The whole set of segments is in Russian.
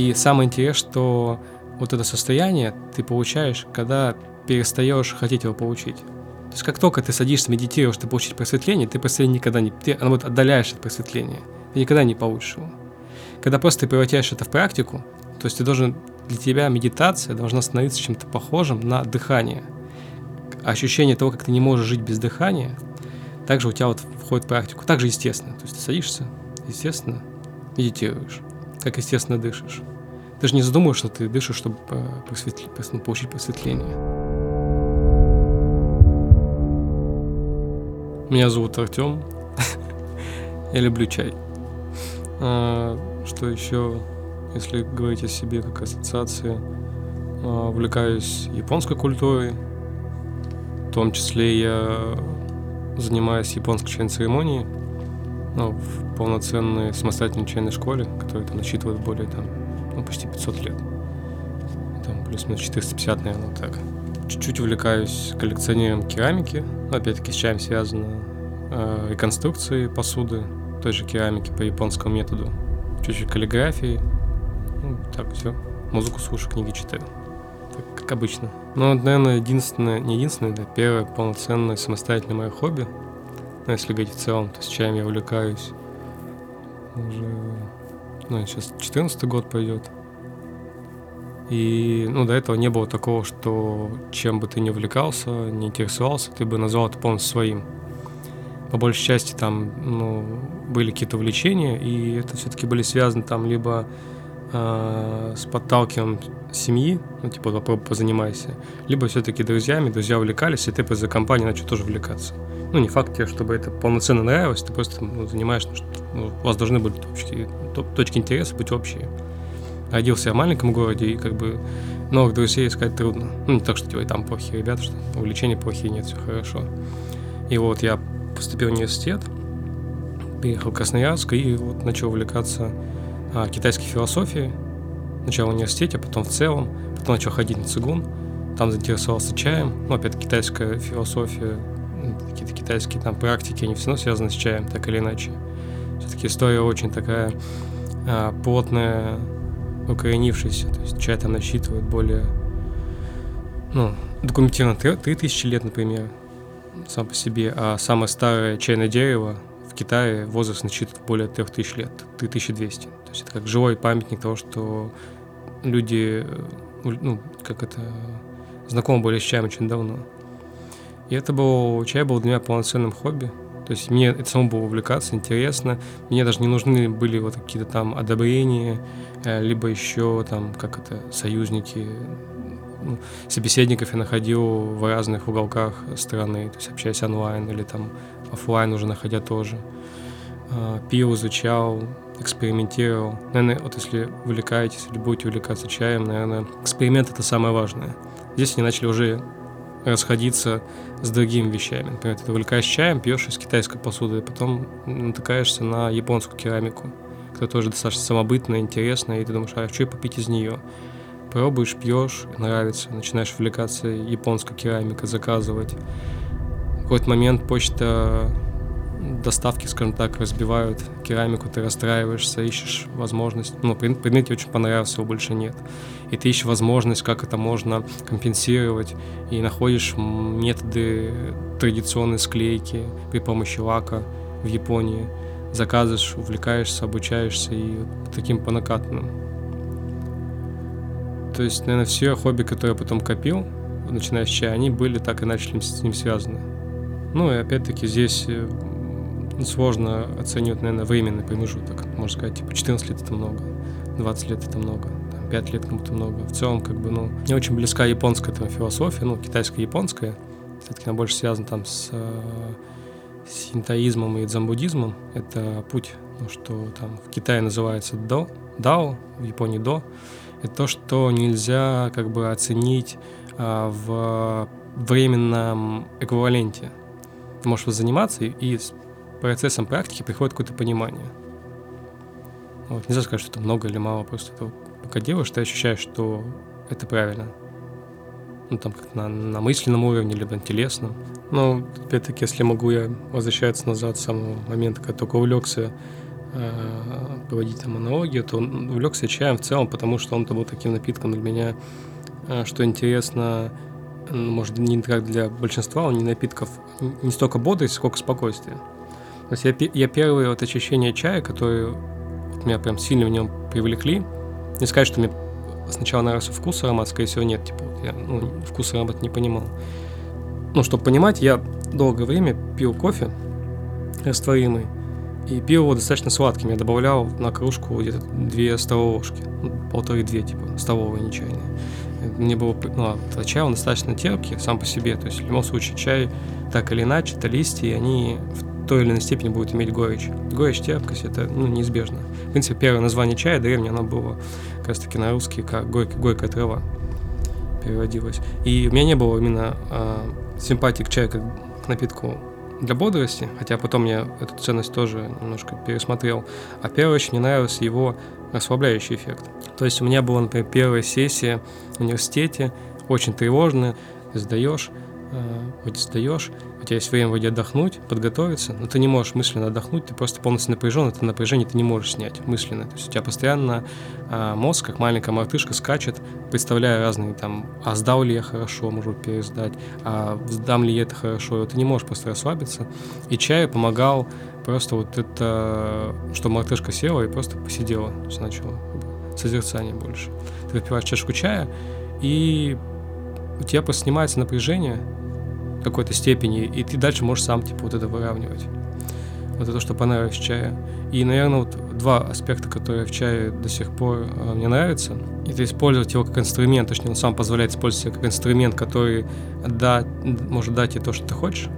И самое интересное, что вот это состояние ты получаешь, когда перестаешь хотеть его получить. То есть как только ты садишься, медитируешь, чтобы получить просветление, ты просветление никогда не... Ты, наоборот, отдаляешься от просветления. Ты никогда не получишь его. Когда просто ты превращаешь это в практику, то есть ты должен... Для тебя медитация должна становиться чем-то похожим на дыхание. Ощущение того, как ты не можешь жить без дыхания, также у тебя вот входит в практику. Также естественно. То есть ты садишься, естественно, медитируешь. Как естественно дышишь. Ты же не задумываешь, что ты дышишь, чтобы просветли, ну, получить просветление. Меня зовут Артем. Я люблю чай. А, что еще, если говорить о себе как ассоциации, а, увлекаюсь японской культурой. В том числе я занимаюсь японской чайной церемонией ну, в полноценной самостоятельной чайной школе, которая там насчитывает более там ну, почти 500 лет. Там плюс-минус 450, наверное, так. Чуть-чуть увлекаюсь коллекционированием керамики. Ну, опять-таки, с чаем связано. Э, реконструкции посуды, той же керамики по японскому методу. Чуть-чуть каллиграфии. Ну, так, все. Музыку слушаю, книги читаю. Так, как обычно. Ну, наверное, единственное, не единственное, да, первое полноценное самостоятельное мое хобби. Ну, если говорить в целом, то с чаем я увлекаюсь уже ну, сейчас 14 год пойдет. И, ну, до этого не было такого, что чем бы ты ни увлекался, не интересовался, ты бы назвал это полностью своим. По большей части там, ну, были какие-то увлечения, и это все-таки были связаны там либо э, с подталкиванием семьи, ну, типа, попробуй позанимайся, либо все-таки друзьями, друзья увлекались, и ты из-за компании начал тоже увлекаться. Ну, не факт тебе, чтобы это полноценно нравилось, ты просто ну, занимаешься, ну, у вас должны быть общие, точки интереса быть общие. Родился я в маленьком городе, и как бы новых друзей искать трудно. Ну, не так, что типа, там плохие ребята, что увлечения плохие, нет, все хорошо. И вот я поступил в университет, приехал в Красноярск и вот начал увлекаться китайской философией. Сначала в университете, а потом в целом. Потом начал ходить на цигун. Там заинтересовался чаем. Ну, опять китайская философия, какие-то китайские там практики, они все равно связаны с чаем, так или иначе. Все-таки история очень такая а, плотная, укоренившаяся. То есть чай там насчитывает более, ну, документировано 3000 лет, например, сам по себе, а самое старое чайное дерево Китае возраст насчитывает более 3000 лет, 3200. То есть это как живой памятник того, что люди, э, ну, как это, знакомы были с чаем очень давно. И это был, чай был для меня полноценным хобби. То есть мне это само было увлекаться, интересно. Мне даже не нужны были вот какие-то там одобрения, э, либо еще там, как это, союзники. Ну, собеседников я находил в разных уголках страны, то есть общаясь онлайн или там офлайн уже находя тоже. А, пил, изучал, экспериментировал. Наверное, вот если увлекаетесь или будете увлекаться чаем, наверное, эксперимент — это самое важное. Здесь они начали уже расходиться с другими вещами. Например, ты увлекаешь чаем, пьешь из китайской посуды, потом натыкаешься на японскую керамику, которая тоже достаточно самобытная, интересная, и ты думаешь, а что попить из нее? Пробуешь, пьешь, нравится, начинаешь увлекаться японской керамикой, заказывать. Какой-то момент почта доставки, скажем так, разбивают керамику, ты расстраиваешься, ищешь возможность. Ну, предмет тебе очень понравился, его больше нет. И ты ищешь возможность, как это можно компенсировать, и находишь методы традиционной склейки при помощи лака в Японии. Заказываешь, увлекаешься, обучаешься и таким по накатанным. То есть, наверное, все хобби, которые я потом копил, начиная с чая, они были так и начали с ним связаны. Ну и опять-таки здесь э, сложно оценивать, наверное, временный промежуток. Можно сказать, типа 14 лет это много, 20 лет это много, там, 5 лет кому-то много. В целом, как бы, ну, мне очень близка японская там, философия, ну, китайско-японская. Все-таки она больше связана там с э, синтоизмом и дзамбудизмом. Это путь, ну, что там в Китае называется до, дао, в Японии до. Это то, что нельзя как бы оценить э, в временном эквиваленте. Можешь заниматься и, и процессом практики приходит какое-то понимание. Вот, нельзя сказать, что это много или мало, просто это пока делаешь, ты ощущаешь, что это правильно. ну, там как на, на мысленном уровне, либо на телесном. Но, опять-таки, если могу я возвращаться назад с самого момента, когда только увлекся э, проводить там аналогию, то увлекся чаем в целом, потому что он-то был таким напитком для меня, э, что интересно, может, не как для большинства, он не напитков, не столько бодрости, сколько спокойствия. То есть я, я первые вот ощущения чая, которые меня прям сильно в нем привлекли, не сказать, что мне сначала нравился вкус аромат, скорее всего, нет, типа, я ну, вкус аромат не понимал. Ну, чтобы понимать, я долгое время пил кофе растворимый, и пил его достаточно сладким. Я добавлял на кружку где-то две столовые ложки, ну, полторы-две, типа, столовые, не чайные. Мне было, ну, а чай он достаточно терпкий сам по себе, то есть в любом случае чай так или иначе, это листья, и они в той или иной степени будут иметь горечь. Горечь, терпкость, это ну, неизбежно. В принципе, первое название чая древнее, оно было как раз таки на русский как горькая, горькая трава переводилось. И у меня не было именно э, симпатии к чаю как к напитку для бодрости, хотя потом я эту ценность тоже немножко пересмотрел. А первое очень мне нравился его расслабляющий эффект. То есть у меня была, например, первая сессия в университете, очень тревожная, ты сдаешь, э, вроде сдаешь, у тебя есть время вроде отдохнуть, подготовиться, но ты не можешь мысленно отдохнуть, ты просто полностью напряжен, это напряжение ты не можешь снять мысленно. То есть у тебя постоянно а, мозг, как маленькая мартышка, скачет, представляя разные там, а сдал ли я хорошо, может пересдать, а сдам ли я это хорошо, и вот ты не можешь просто расслабиться. И чай помогал просто вот это, что мартышка села и просто посидела, то есть начала созерцание больше. Ты выпиваешь чашку чая, и у тебя просто снимается напряжение, какой-то степени, и ты дальше можешь сам, типа, вот это выравнивать. Вот это, что понравилось в чае. И, наверное, вот два аспекта, которые в чае до сих пор э, мне нравятся, это использовать его как инструмент, точнее, он сам позволяет использовать его как инструмент, который да, может дать тебе то, что ты хочешь.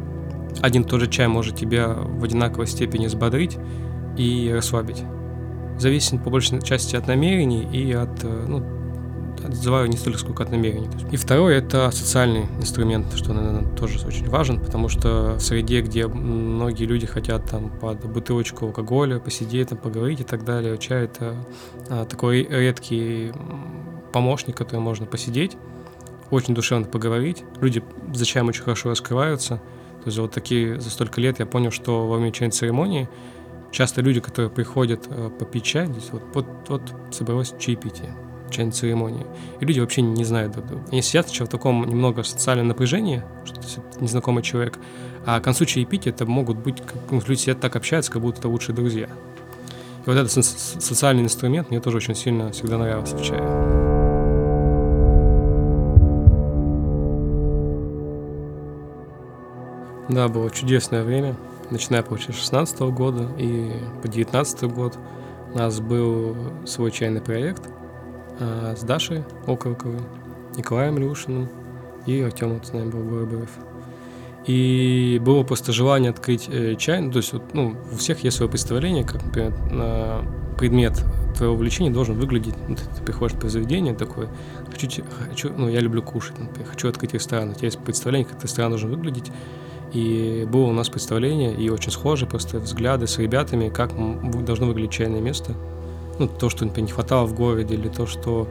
Один и тот же чай может тебя в одинаковой степени взбодрить и расслабить. Зависит по большей части от намерений и от э, ну, отзываю не столько, сколько от намерений. И второе — это социальный инструмент, что, наверное, тоже очень важен, потому что в среде, где многие люди хотят там под бутылочку алкоголя посидеть, там, поговорить и так далее, чай — это а, такой редкий помощник, который можно посидеть, очень душевно поговорить. Люди за чаем очень хорошо раскрываются. То есть вот такие за столько лет я понял, что во время чайной церемонии часто люди, которые приходят э, чай, здесь вот, вот, вот собралось чаепитие чайной церемонии. И люди вообще не знают друг друга. Они сидят еще в таком немного социальном напряжении, что незнакомый человек, а к концу чаепития это могут быть, как, люди сидят так общаются, как будто это лучшие друзья. И вот этот со- социальный инструмент мне тоже очень сильно всегда нравился в чае. Да, было чудесное время, начиная, получается, с 16 года и по 19 год у нас был свой чайный проект – а, с Дашей Околковой, Николаем Люшиным и Артемом с нами был Горобрев. И было просто желание открыть э, чай, ну, то есть вот, ну, у всех есть свое представление, как, например, на предмет твоего увлечения должен выглядеть. Ну, ты, ты приходишь по заведение такое, хочу, хочу, ну, я люблю кушать, например, хочу открыть ресторан. У тебя есть представление, как ресторан должен выглядеть. И было у нас представление, и очень схожие просто взгляды с ребятами, как должно выглядеть чайное место – ну, то, что например, не хватало в городе, или то, что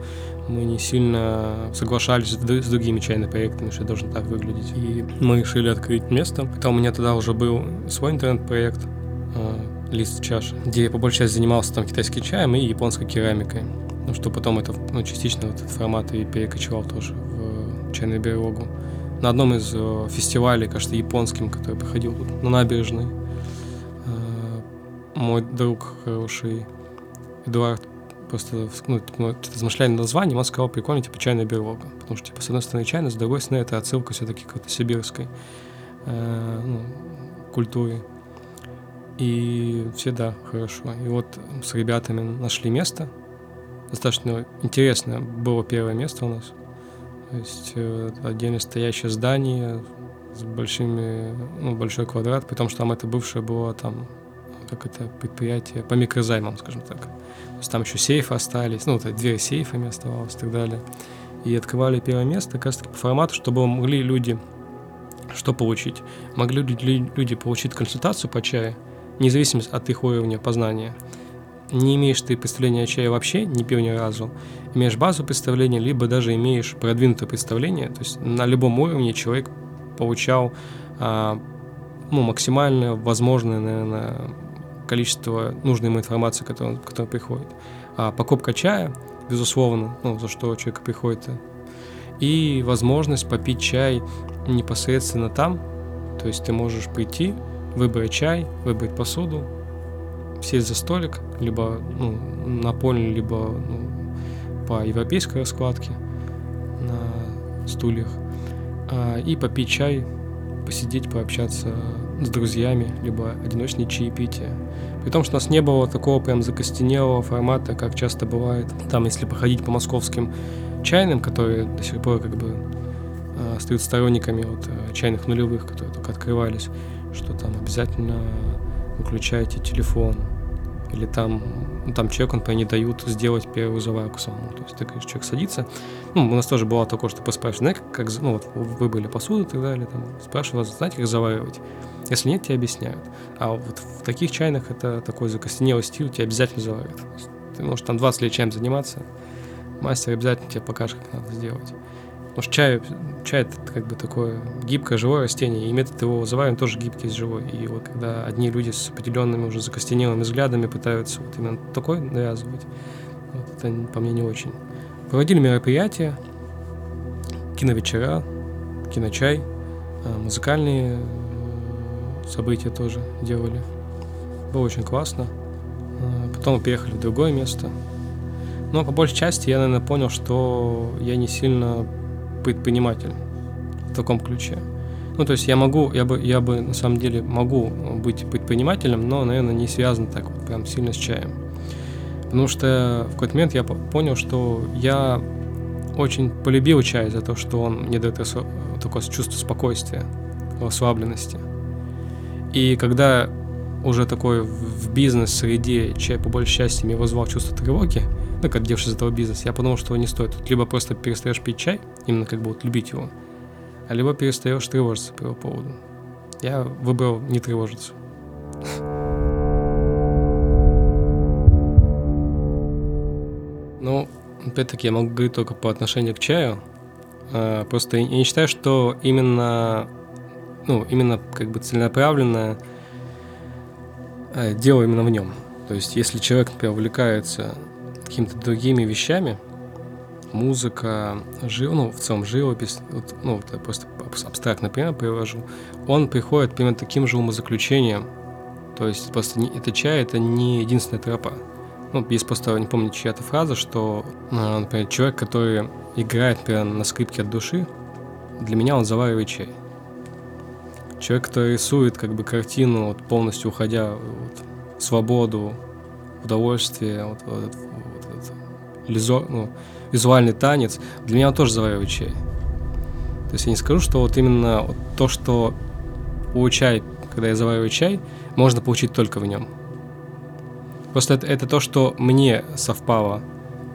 мы не сильно соглашались с другими чайными проектами, что должен так выглядеть. И мы решили открыть место. Потом у меня тогда уже был свой интернет-проект, э, лист чаши, где я по большей части занимался там китайским чаем и японской керамикой. Ну, что потом это ну, частично вот этот формат и перекочевал тоже в чайную берлогу. На одном из э, фестивалей, кажется, японским, который проходил на набережной, э, мой друг хороший Эдуард просто ну, размышляя над он сказал, прикольно, типа, чайная берлога. Потому что, типа, с одной стороны, чайная, с другой стороны, это отсылка все-таки к какой-то сибирской э, ну, культуре. И все, да, хорошо. И вот с ребятами нашли место. Достаточно интересное было первое место у нас. Есть э, отдельно стоящее здание с большими, ну, большой квадрат, при том, что там это бывшее было там как это предприятие по микрозаймам, скажем так. То есть там еще сейфы остались, ну, вот двери сейфами оставалось и так далее. И открывали первое место как раз таки по формату, чтобы могли люди что получить? Могли люди, люди получить консультацию по чаю, независимо от их уровня познания. Не имеешь ты представления о чае вообще, не пил ни разу, имеешь базу представления, либо даже имеешь продвинутое представление, то есть на любом уровне человек получал а, ну, максимально возможное, наверное, количество нужной ему информации, которая, которая приходит. А покупка чая, безусловно, ну, за что человек приходит, и возможность попить чай непосредственно там, то есть ты можешь прийти, выбрать чай, выбрать посуду, сесть за столик, либо ну, напольный, либо ну, по европейской раскладке на стульях, а, и попить чай, посидеть, пообщаться с друзьями, либо одиночные чаепития. При том, что у нас не было такого прям закостенелого формата, как часто бывает. Там, если походить по московским чайным, которые до сих пор как бы э, сторонниками вот, э, чайных нулевых, которые только открывались, что там обязательно выключайте телефон, или там, ну, там человек, он не дают сделать первую заварку самому. То есть ты говоришь, человек садится. Ну, у нас тоже было такое, что поспрашиваешь, знаете, как, ну, вот вы были посуду и так далее, там, спрашивают, знаете, как заваривать? Если нет, тебе объясняют. А вот в таких чайных это такой закостенелый стиль, тебе обязательно заварят. Ты можешь там 20 лет чаем заниматься, мастер обязательно тебе покажет, как надо сделать. Потому что чай, чай это как бы такое гибкое, живое растение, и метод его заваривания тоже гибкий, живой. И вот когда одни люди с определенными уже закостенелыми взглядами пытаются вот именно такой навязывать, вот это по мне не очень. Проводили мероприятия, киновечера, киночай, а, музыкальные э, события тоже делали. Было очень классно. А, потом мы переехали в другое место. Но по большей части я, наверное, понял, что я не сильно предприниматель в таком ключе. Ну, то есть я могу, я бы, я бы на самом деле могу быть предпринимателем, но, наверное, не связан так вот прям сильно с чаем. Потому что в какой-то момент я понял, что я очень полюбил чай за то, что он мне дает такое чувство спокойствия, расслабленности. И когда уже такой в бизнес-среде чай по большей части мне вызвал чувство тревоги, как девший из этого бизнеса, я подумал, что не стоит. Тут либо просто перестаешь пить чай, именно как бы вот любить его, а либо перестаешь тревожиться по его поводу. Я выбрал не тревожиться. Ну, опять-таки, я могу говорить только по отношению к чаю. А, просто я не считаю, что именно, ну, именно как бы целенаправленное э, дело именно в нем. То есть, если человек, например, увлекается какими-то другими вещами, музыка, жив, ну, в целом живопись, вот, ну, вот я просто абстрактный пример привожу, он приходит примерно таким же умозаключением, то есть просто не, это чай, это не единственная тропа. Ну, есть просто, не помню, чья-то фраза, что, а, например, человек, который играет, например, на скрипке от души, для меня он заваривает чай. Человек, который рисует как бы картину, вот, полностью уходя вот, в свободу, удовольствие, вот, вот, лизо, ну, визуальный танец, для меня он тоже заваривает чай. То есть я не скажу, что вот именно вот то, что получай, когда я завариваю чай, можно получить только в нем. Просто это, это то, что мне совпало.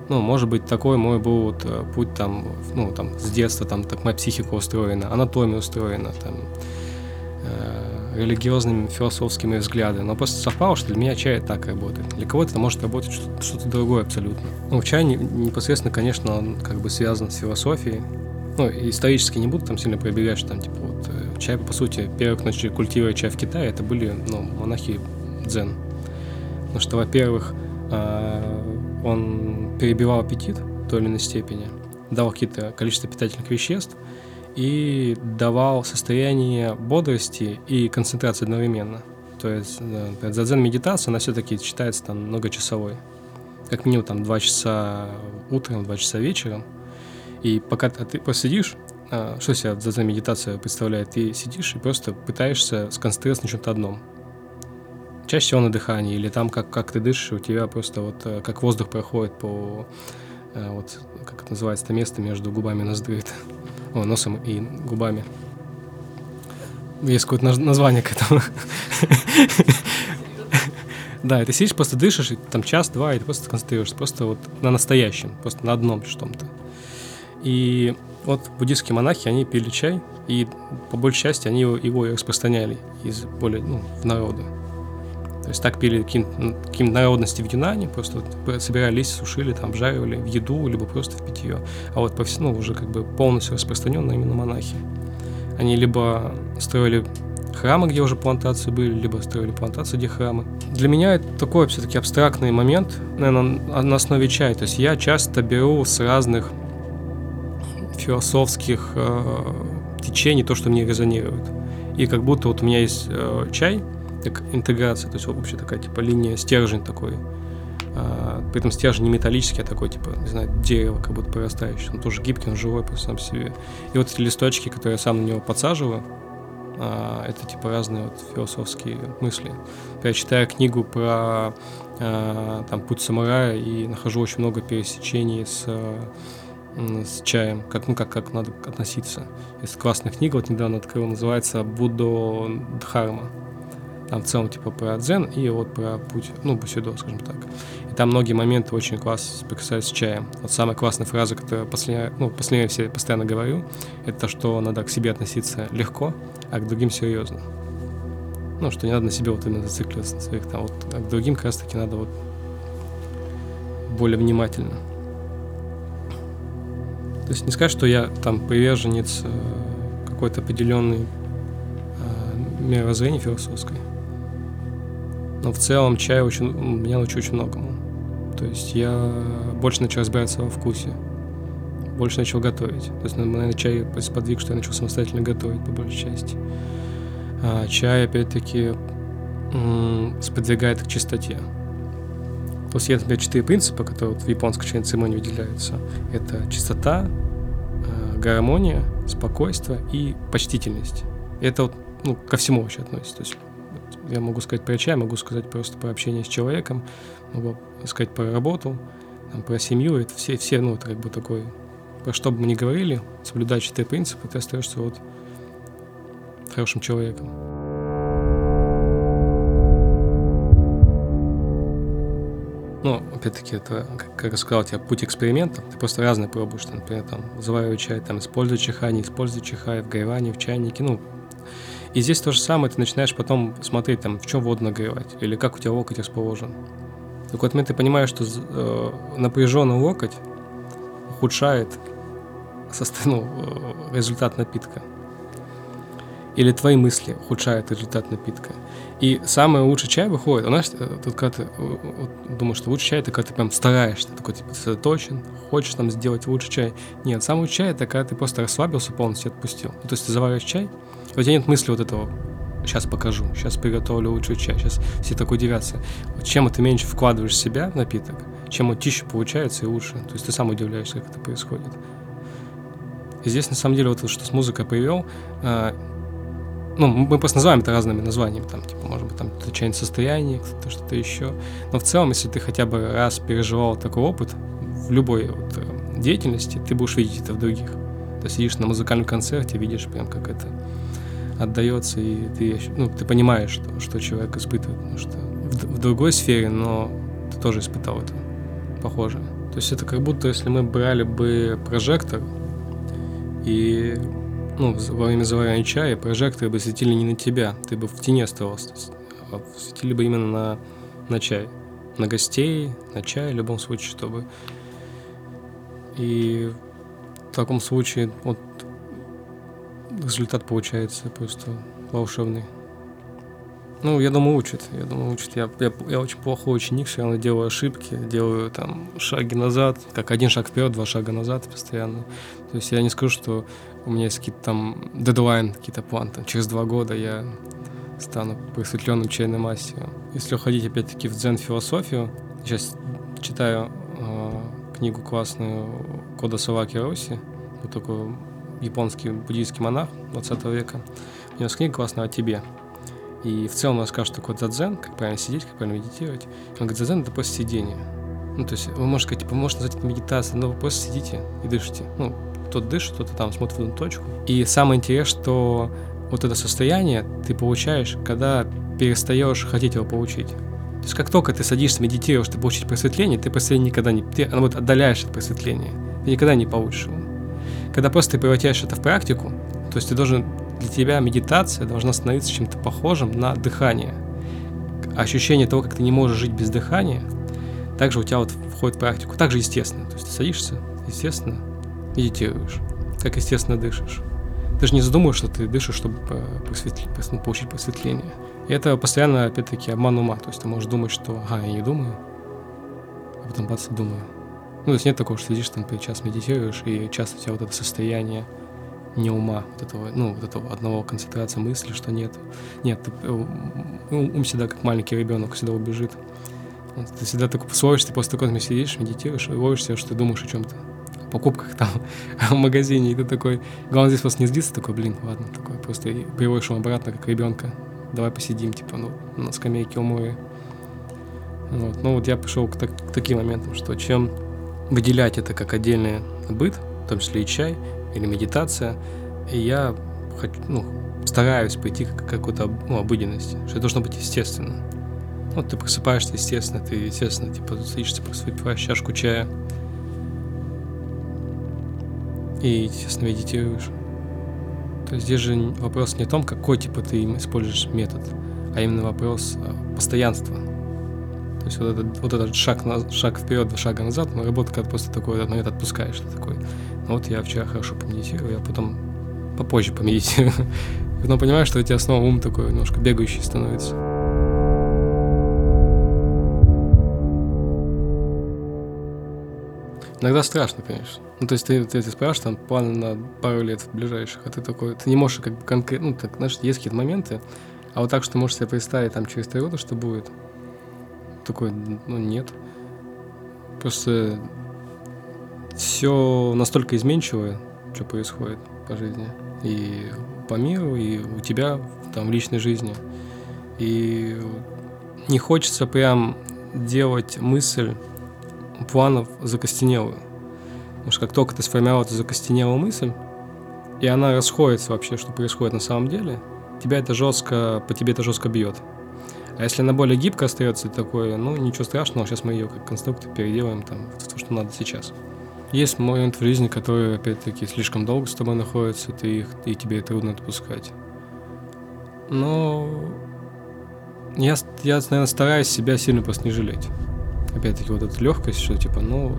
Ну, может быть, такой мой был вот э, путь там, ну, там, с детства, там, так моя психика устроена, анатомия устроена, там, религиозными, философскими взглядами, но просто совпало, что для меня чай так работает. Для кого-то это может работать что-то, что другое абсолютно. Ну, чай непосредственно, конечно, он как бы связан с философией. Ну, исторически не буду там сильно пробегать, что там, типа, вот, э, чай, по сути, первых начали культивировать чай в Китае, это были, ну, монахи дзен. Потому что, во-первых, а, он перебивал аппетит в той или иной степени, дал какие-то количество питательных веществ, и давал состояние бодрости и концентрации одновременно. То есть да, дзен-медитация, она все-таки считается там многочасовой. Как минимум там 2 часа утром, 2 часа вечером. И пока ты посидишь, а, что себе дзен-медитация представляет? Ты сидишь и просто пытаешься сконцентрироваться на чем-то одном. Чаще всего на дыхании, или там, как, как ты дышишь, у тебя просто вот э, как воздух проходит по, э, вот, как это называется, это место между губами и ноздрей о, носом и губами. Есть какое-то название к этому. Да, ты сидишь, просто дышишь, и там час-два, и ты просто концентрируешься, просто вот на настоящем, просто на одном что-то. И вот буддийские монахи, они пили чай, и по большей части они его, его распространяли из более, ну, в народу. То есть так пили какие-то народности в Юнане, просто вот собирали листья, сушили, там, обжаривали в еду, либо просто в питье. А вот по всему ну, уже как бы полностью распространенно именно монахи. Они либо строили храмы, где уже плантации были, либо строили плантации, где храмы. Для меня это такой все-таки абстрактный момент, наверное, на основе чая. То есть я часто беру с разных философских э, течений то, что мне резонирует. И как будто вот у меня есть э, чай, как интеграция, то есть вообще такая типа линия, стержень такой. А, при этом стержень не металлический, а такой, типа, не знаю, дерево, как будто прорастающее. Он тоже гибкий, он живой по сам себе. И вот эти листочки, которые я сам на него подсаживаю, а, это типа разные вот философские мысли. Я читаю книгу про а, там путь самурая и нахожу очень много пересечений с с чаем, как, ну, как, как надо относиться. Есть классная книга, вот недавно открыл, называется «Буддо Дхарма». Там в целом типа про дзен и вот про путь, ну, бусидо, скажем так. И там многие моменты очень классно соприкасаются с чаем. Вот самая классная фраза, которую последняя, ну, последняя все постоянно говорю, это то, что надо к себе относиться легко, а к другим серьезно. Ну, что не надо на себе вот именно зацикливаться на своих там, вот, а к другим как раз таки надо вот более внимательно. То есть не сказать, что я там приверженец э, какой-то определенной э, мировоззрения философской. Но в целом чай очень, меня научил очень многому. То есть я больше начал разбираться во вкусе. Больше начал готовить. То есть, наверное, чай подвиг, что я начал самостоятельно готовить по большей части. А чай, опять-таки, сподвигает к чистоте. То есть есть, например, четыре принципа, которые вот в японской чайной церемонии выделяются. Это чистота, э, гармония, спокойствие и почтительность. Это вот ну, ко всему вообще относится. То есть я могу сказать про чай, могу сказать просто про общение с человеком, могу сказать про работу, там, про семью. Это все, все, ну, это как бы такой, про что бы мы ни говорили, соблюдать четыре принципа, ты остаешься вот хорошим человеком. Ну, опять-таки, это, как я сказал, у тебя путь эксперимента, ты просто разные пробуешь, например, там, заваривай чай, там, используй чиха, не используй чиха, в гайване, в чайнике, ну, и здесь то же самое, ты начинаешь потом смотреть, там, в чем воду нагревать, или как у тебя локоть расположен. В какой-то момент ты понимаешь, что э, напряженный локоть ухудшает ну, э, результат напитка. Или твои мысли ухудшают результат напитка. И самый лучший чай выходит. У нас э, тут когда ты э, вот, думаешь, что лучший чай, это когда ты прям стараешься, такой типа сосредоточен, хочешь там сделать лучший чай. Нет, самый лучший чай это когда ты просто расслабился полностью, отпустил. Ну, то есть ты завариваешь чай, у тебя нет мысли вот этого сейчас покажу, сейчас приготовлю лучший чай, сейчас все так удивятся. Вот чем ты меньше вкладываешь в себя в напиток, чем он тише получается и лучше. То есть ты сам удивляешься, как это происходит. И здесь, на самом деле, вот что с музыкой привел, э, ну, мы просто называем это разными названиями, там, типа, может быть, там, чайное состояние, кто-то что-то еще. Но в целом, если ты хотя бы раз переживал такой опыт в любой вот, э, деятельности, ты будешь видеть это в других. Ты сидишь на музыкальном концерте, видишь прям, как это отдается, и ты, ну, ты понимаешь, что, что человек испытывает, потому что в, в другой сфере, но ты тоже испытал это похоже. То есть это как будто, если мы брали бы прожектор и ну, во время заваривания чая прожекторы бы светили не на тебя, ты бы в тени оставался, а светили бы именно на, на чай, на гостей, на чай в любом случае, чтобы... И в таком случае вот результат получается просто волшебный. Ну, я думаю, учат. Я думаю, учат. Я, я, я очень плохой ученик, все равно делаю ошибки, делаю там шаги назад, как один шаг вперед, два шага назад постоянно. То есть я не скажу, что у меня есть какие-то там дедлайн, какие-то планы. Там, через два года я стану просветленным чайным мастером. Если уходить опять-таки в дзен-философию, сейчас читаю э, книгу классную Кода Саваки Роси, вот такой японский буддийский монах 20 века. У него книга классная о тебе. И в целом он расскажет, что такое дзен, как правильно сидеть, как правильно медитировать. Он говорит, дзен — это просто сидение. Ну, то есть вы можете сказать, типа, можете назвать это медитацией, но вы просто сидите и дышите. Ну, кто-то дышит, кто-то там смотрит в одну точку. И самое интересное, что вот это состояние ты получаешь, когда перестаешь хотеть его получить. То есть как только ты садишься, медитируешь, ты получить просветление, ты просветление никогда не... Ты, наоборот, отдаляешь от просветления. Ты никогда не получишь его. Когда просто ты превращаешь это в практику, то есть ты должен... Для тебя медитация должна становиться чем-то похожим на дыхание. ощущение того, как ты не можешь жить без дыхания, также у тебя вот входит в практику. Также естественно. То есть ты садишься, естественно, медитируешь, как естественно дышишь. Ты же не задумываешь, что ты дышишь, чтобы просветли, ну, получить просветление. И это постоянно, опять-таки, обман ума. То есть ты можешь думать, что ага, я не думаю, а потом бац, думаю. Ну, то есть нет такого, что сидишь там, ты час медитируешь, и часто у тебя вот это состояние не ума, вот этого, ну, вот этого одного концентрации мысли, что нет. Нет, ты, э, ум всегда как маленький ребенок, всегда убежит. Ты всегда так словишься, ты после такого сидишь, медитируешь, и ловишь себя, что ты думаешь о чем-то. Покупках там, в магазине, и ты такой... Главное здесь просто не злиться, такой, блин, ладно, такой, просто приводишь его обратно, как ребенка. Давай посидим, типа, ну, на скамейке у моря. Вот. Ну вот я пришел к, так, к таким моментам, что чем выделять это как отдельный быт, в том числе и чай, или медитация, и я хочу, ну, стараюсь пойти к какой-то ну, обыденности, что это должно быть естественно. Вот ты просыпаешься, естественно, ты, естественно, типа, садишься, выпиваешь чашку чая. И, естественно, медитируешь. То есть здесь же вопрос не о том, какой, типа, ты используешь метод, а именно вопрос а, постоянства. То есть вот этот, вот этот шаг, на, шаг вперед, шага назад, но работа, когда просто такой этот момент отпускаешь, ты такой, ну вот я вчера хорошо помедитировал, я потом попозже помедитирую. Потом понимаешь, что у тебя снова ум такой немножко бегающий становится. Иногда страшно, конечно. Ну, то есть ты, ты, ты спрашиваешь там план на пару лет ближайших, а ты такой, ты не можешь как бы конкретно, ну, так, знаешь, есть какие-то моменты, а вот так, что ты можешь себе представить там через три года, что будет, такой, ну, нет. Просто все настолько изменчивое, что происходит по жизни. И по миру, и у тебя там в личной жизни. И не хочется прям делать мысль планов закостенелую. Потому что как только ты сформировал эту закостенелую мысль, и она расходится вообще, что происходит на самом деле, тебя это жестко, по тебе это жестко бьет. А если она более гибко остается, такое, ну, ничего страшного, сейчас мы ее как конструктор переделаем там в то, что надо сейчас. Есть момент в жизни, который, опять-таки, слишком долго с тобой находится, ты их, и тебе трудно отпускать. Но я, я, наверное, стараюсь себя сильно просто не жалеть опять-таки, вот эта легкость, что типа, ну,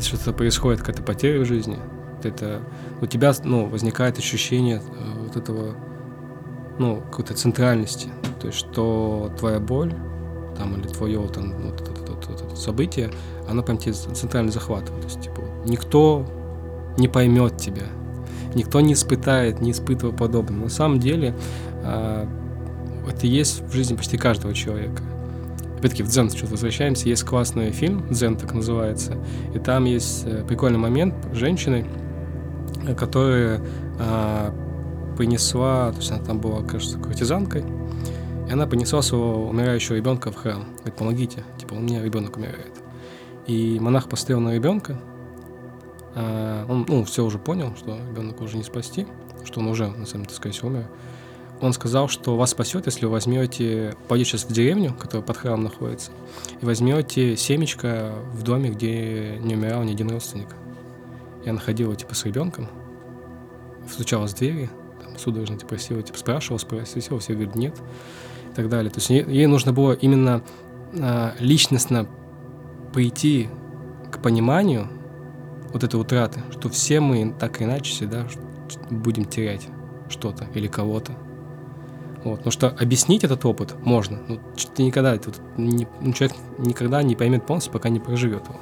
что-то происходит, какая-то потеря в жизни, это у тебя, ну, возникает ощущение э, вот этого, ну, какой-то центральности, то есть, что твоя боль, там, или твое там, вот, это, это, это, это событие, оно прям тебя центрально захватывает, то есть, типа, никто не поймет тебя, никто не испытает, не испытывает подобное. На самом деле, э, это есть в жизни почти каждого человека – опять-таки в дзен что-то возвращаемся, есть классный фильм, дзен так называется, и там есть э, прикольный момент женщины, э, которая а, принесла, то есть она там была, кажется, куртизанкой, и она принесла своего умирающего ребенка в храм. Говорит, помогите, типа, у меня ребенок умирает. И монах посмотрел на ребенка, а, он, ну, все уже понял, что ребенок уже не спасти, что он уже, на самом деле, скорее всего, умер он сказал, что вас спасет, если вы возьмете, пойдете сейчас в деревню, которая под храмом находится, и возьмете семечко в доме, где не умирал ни один родственник. Я находила, типа, с ребенком, стучала с двери, там, судорожно, типа, просила, типа, спрашивала, спросила, все говорят, нет, и так далее. То есть ей, нужно было именно а, личностно прийти к пониманию вот этой утраты, что все мы так или иначе всегда будем терять что-то или кого-то. Вот, потому что объяснить этот опыт можно. Но ты никогда, вот, не, ну, человек никогда не поймет полностью, пока не проживет его.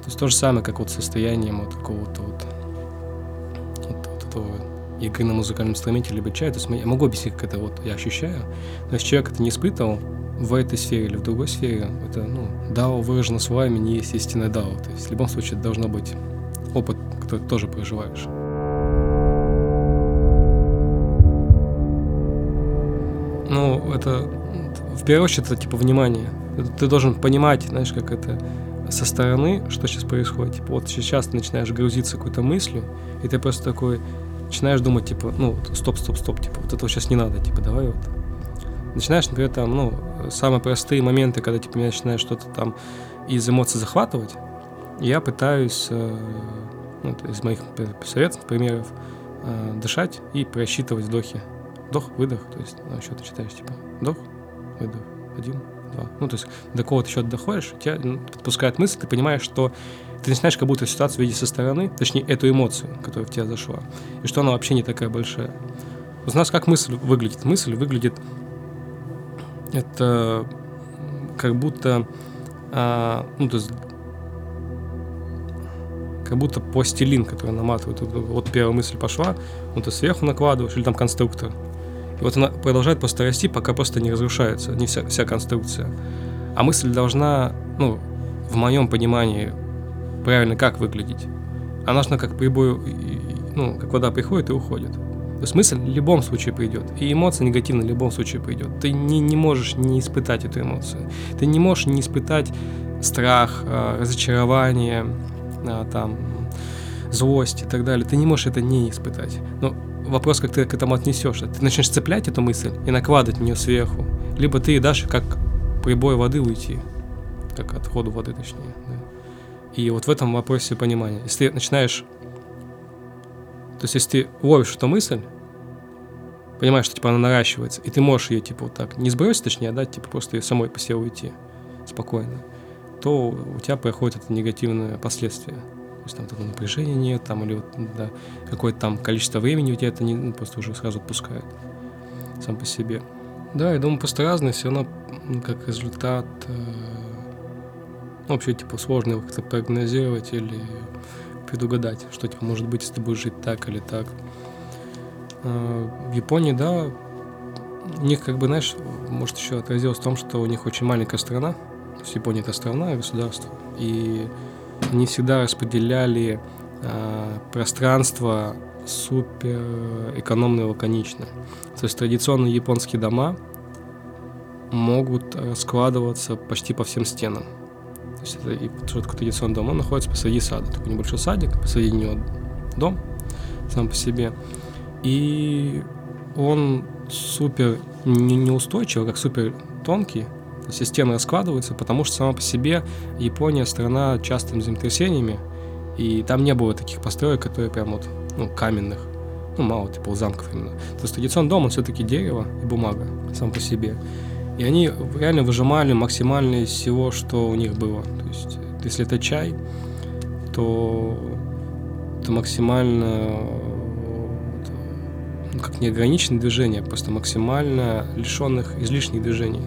То есть то же самое, как вот состоянием вот какого-то вот, вот, вот этого игры на музыкальном инструменте либо чая. То есть я могу объяснить, как это вот я ощущаю, но если человек это не испытывал в этой сфере или в другой сфере, это, ну, дао выражено словами не есть истинное дао. То есть в любом случае это должно быть опыт, который ты тоже проживаешь. Это в первую очередь это типа внимание. Ты должен понимать, знаешь, как это со стороны, что сейчас происходит. Типа вот сейчас ты начинаешь грузиться какой-то мыслью, и ты просто такой начинаешь думать, типа, ну, стоп, стоп, стоп, типа, вот этого сейчас не надо, типа, давай вот. Начинаешь, например, там, ну, самые простые моменты, когда, типа, меня начинает что-то там из эмоций захватывать, я пытаюсь, э, ну, из моих советов, примеров, э, дышать и просчитывать вдохи вдох, выдох, то есть на счет читаешь, типа, вдох, выдох, один, два. Ну, то есть до какого-то счета доходишь, тебя ну, подпускает мысль, ты понимаешь, что ты начинаешь как будто ситуацию видеть со стороны, точнее, эту эмоцию, которая в тебя зашла, и что она вообще не такая большая. У нас как мысль выглядит? Мысль выглядит это как будто а, ну, то есть как будто пластилин, который наматывает. Вот первая мысль пошла, вот ты сверху накладываешь, или там конструктор. И вот она продолжает просто расти, пока просто не разрушается, не вся, вся конструкция. А мысль должна, ну, в моем понимании, правильно как выглядеть. Она должна как прибой, ну, как вода приходит и уходит. То есть мысль в любом случае придет. И эмоция негативная в любом случае придет. Ты не, не можешь не испытать эту эмоцию. Ты не можешь не испытать страх, а, разочарование, а, там, злость и так далее. Ты не можешь это не испытать. Но вопрос, как ты к этому отнесешься. Ты начнешь цеплять эту мысль и накладывать на нее сверху. Либо ты дашь как прибой воды уйти. Как отходу воды, точнее. Да. И вот в этом вопросе понимания. Если ты начинаешь то есть, если ты ловишь эту мысль, понимаешь, что типа она наращивается, и ты можешь ее типа вот так не сбросить, точнее, а дать, типа просто ее самой по себе уйти спокойно, то у тебя проходит это негативное последствие. То есть там такого напряжения нет, там, или вот, да, какое-то там количество времени у тебя это не, ну, просто уже сразу отпускает сам по себе. Да, я думаю, просто разные, все равно как результат э, ну, вообще, типа, сложно его как-то прогнозировать или предугадать, что типа может быть, если ты будешь жить так или так. А, в Японии, да, у них как бы, знаешь, может еще отразилось в том, что у них очень маленькая страна, то есть Япония это страна государство, и они всегда распределяли э, пространство супер экономно и лаконично. То есть традиционные японские дома могут складываться почти по всем стенам. То есть это и что такое традиционный дом, он находится посреди сада. Такой небольшой садик, посреди него дом сам по себе. И он супер не, неустойчивый, как супер тонкий. Есть стены раскладываются, потому что сама по себе Япония страна частыми землетрясениями, и там не было таких построек, которые прям вот, ну, каменных. Ну, мало, типа, у замков именно. То есть традиционный дом, он все-таки дерево и бумага сам по себе. И они реально выжимали максимально из всего, что у них было. То есть, если это чай, то это максимально ну, как неограниченное движение, просто максимально лишенных излишних движений.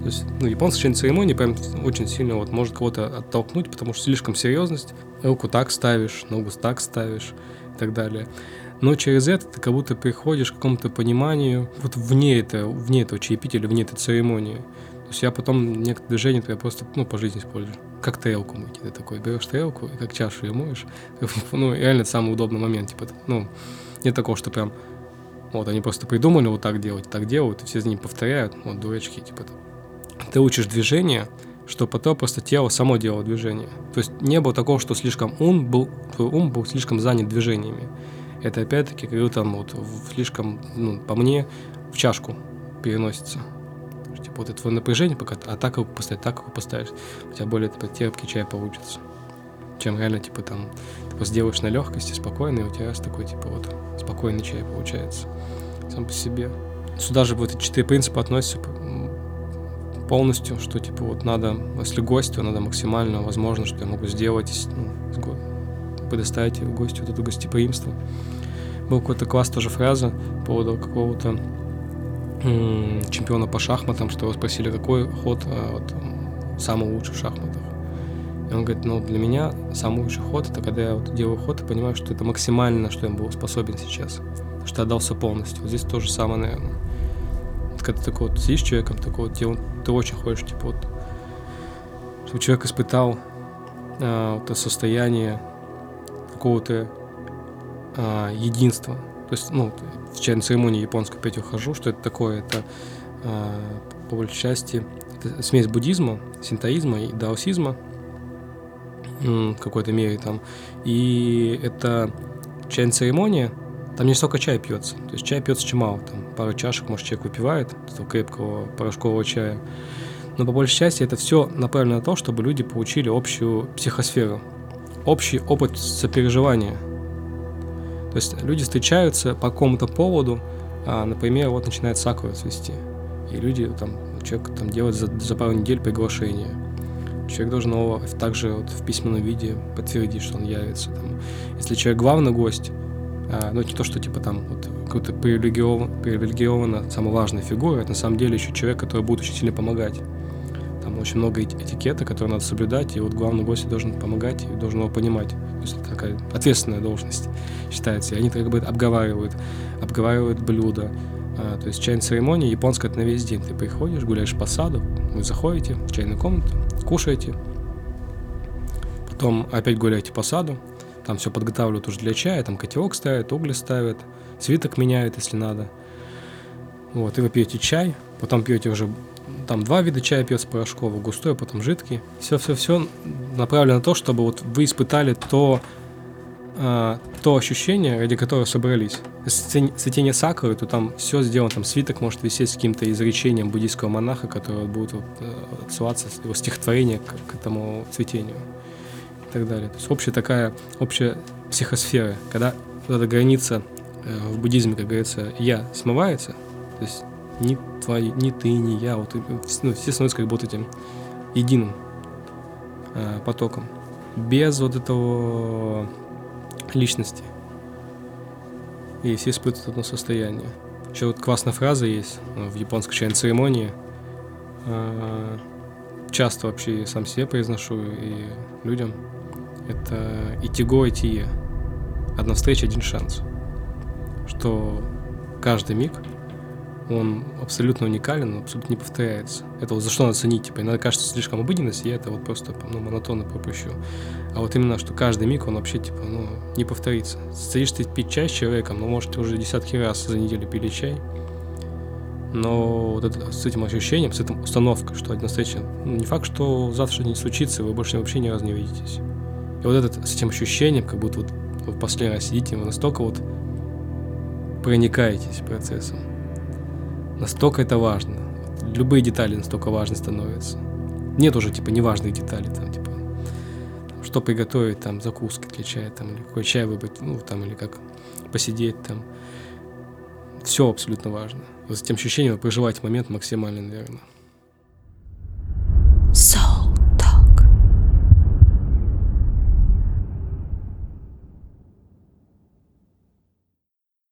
То есть, ну, японцы в церемонии прям очень сильно вот может кого-то оттолкнуть, потому что слишком серьезность. Руку так ставишь, ногу так ставишь и так далее. Но через это ты как будто приходишь к какому-то пониманию вот вне, это, вне этого чаепития или вне этой церемонии. То есть я потом некоторые движения я просто ну, по жизни использую. Как тарелку мыть. Ты такой берешь тарелку и как чашу ее моешь. Ну, реально это самый удобный момент. Типа, ну, нет такого, что прям вот они просто придумали вот так делать, так делают, и все за ним повторяют, вот дурачки, типа. Ты учишь движение, что потом просто тело само делало движение. То есть не было такого, что слишком ум был, твой ум был слишком занят движениями это опять-таки как там вот слишком, ну, по мне, в чашку переносится. Типа вот это твое напряжение, пока а так его поставить, так его поставишь, у тебя более типа, терпкий чай получится. Чем реально, типа, там, ты просто делаешь на легкости, спокойно, и у тебя раз такой, типа, вот, спокойный чай получается сам по себе. Сюда же вот эти четыре принципа относятся полностью, что, типа, вот надо, если гость, то надо максимально возможно, что я могу сделать, ну, предоставить гостю вот это гостеприимство. Был какой-то класс тоже фраза по поводу какого-то чемпиона по шахматам, что его спросили, какой ход а, вот, самый лучший в шахматах. И он говорит, ну, для меня самый лучший ход, это когда я вот делаю ход и понимаю, что это максимально, что я был способен сейчас. Что я отдался полностью. Вот здесь то же самое, наверное. Когда такой вот сидишь человеком, такой вот, ты, ты очень хочешь, типа вот, чтобы человек испытал а, вот это состояние какого-то а, единства. То есть, ну, в чайной церемонии японской опять ухожу, что это такое? Это а, по большей части это смесь буддизма, синтоизма и даосизма какой-то мере там. И это чайная церемония, там не столько чай пьется. То есть чай пьется чимало, там пару чашек, может, человек выпивает, этого крепкого порошкового чая. Но по большей части это все направлено на то, чтобы люди получили общую психосферу, общий опыт сопереживания. То есть люди встречаются по какому-то поводу, А, например, вот начинает сакура цвести. И люди, там, человек там делает за, за пару недель приглашение. Человек должен его также вот в письменном виде подтвердить, что он явится. Там. Если человек главный гость, ну не то, что типа там вот какой-то привилегирован, привилегированно самая важная фигура, это на самом деле еще человек, который будет очень сильно помогать. Там очень много этикета, который надо соблюдать, и вот главный гость должен помогать и должен его понимать. То есть это такая ответственная должность считается. И они как бы обговаривают, обговаривают блюда. А, то есть чайная церемония японская это на весь день. Ты приходишь, гуляешь по саду, вы заходите в чайную комнату, кушаете, потом опять гуляете по саду, там все подготавливают уже для чая, там котелок ставят, угли ставят, свиток меняют, если надо. Вот, и вы пьете чай, потом пьете уже там два вида чая пьется порошковый, густой, а потом жидкий. Все-все-все направлено на то, чтобы вот вы испытали то, э, то ощущение, ради которого собрались. Если цветение сакуры, то там все сделано, там свиток может висеть с каким-то изречением буддийского монаха, который будет вот, э, отсылаться, его стихотворение к, к этому цветению и так далее. То есть общая такая, общая психосфера, когда вот эта граница э, в буддизме, как говорится, я смывается, то есть ни твои, ни ты, ни я, вот, ну, все становятся как будто этим единым э, потоком, без вот этого личности. И все испытывают одно состояние. Еще вот классная фраза есть э, в японской чайной церемонии. Э, часто вообще сам себе произношу и людям. Это итиго тие. Одна встреча, один шанс. Что каждый миг он абсолютно уникален, абсолютно не повторяется. Это вот за что надо ценить, типа, иногда кажется слишком обыденность, я это вот просто ну, монотонно пропущу. А вот именно, что каждый миг, он вообще, типа, ну, не повторится. Стоишь ты пить чай с человеком, ну, может, уже десятки раз за неделю пили чай, но вот это, с этим ощущением, с этим установкой, что одна встреча, ну, не факт, что завтра не случится, вы больше вообще ни разу не увидитесь. И вот этот, с этим ощущением, как будто вот вы в последний раз сидите, вы настолько вот проникаетесь процессом. Настолько это важно. Любые детали настолько важны становятся. Нет уже, типа, неважных деталей, там, типа, что приготовить, там, закуски для чая, там, или какой чай выбрать, ну, там, или как посидеть, там. Все абсолютно важно. Вот с тем ощущением вы проживаете момент максимально, наверное. So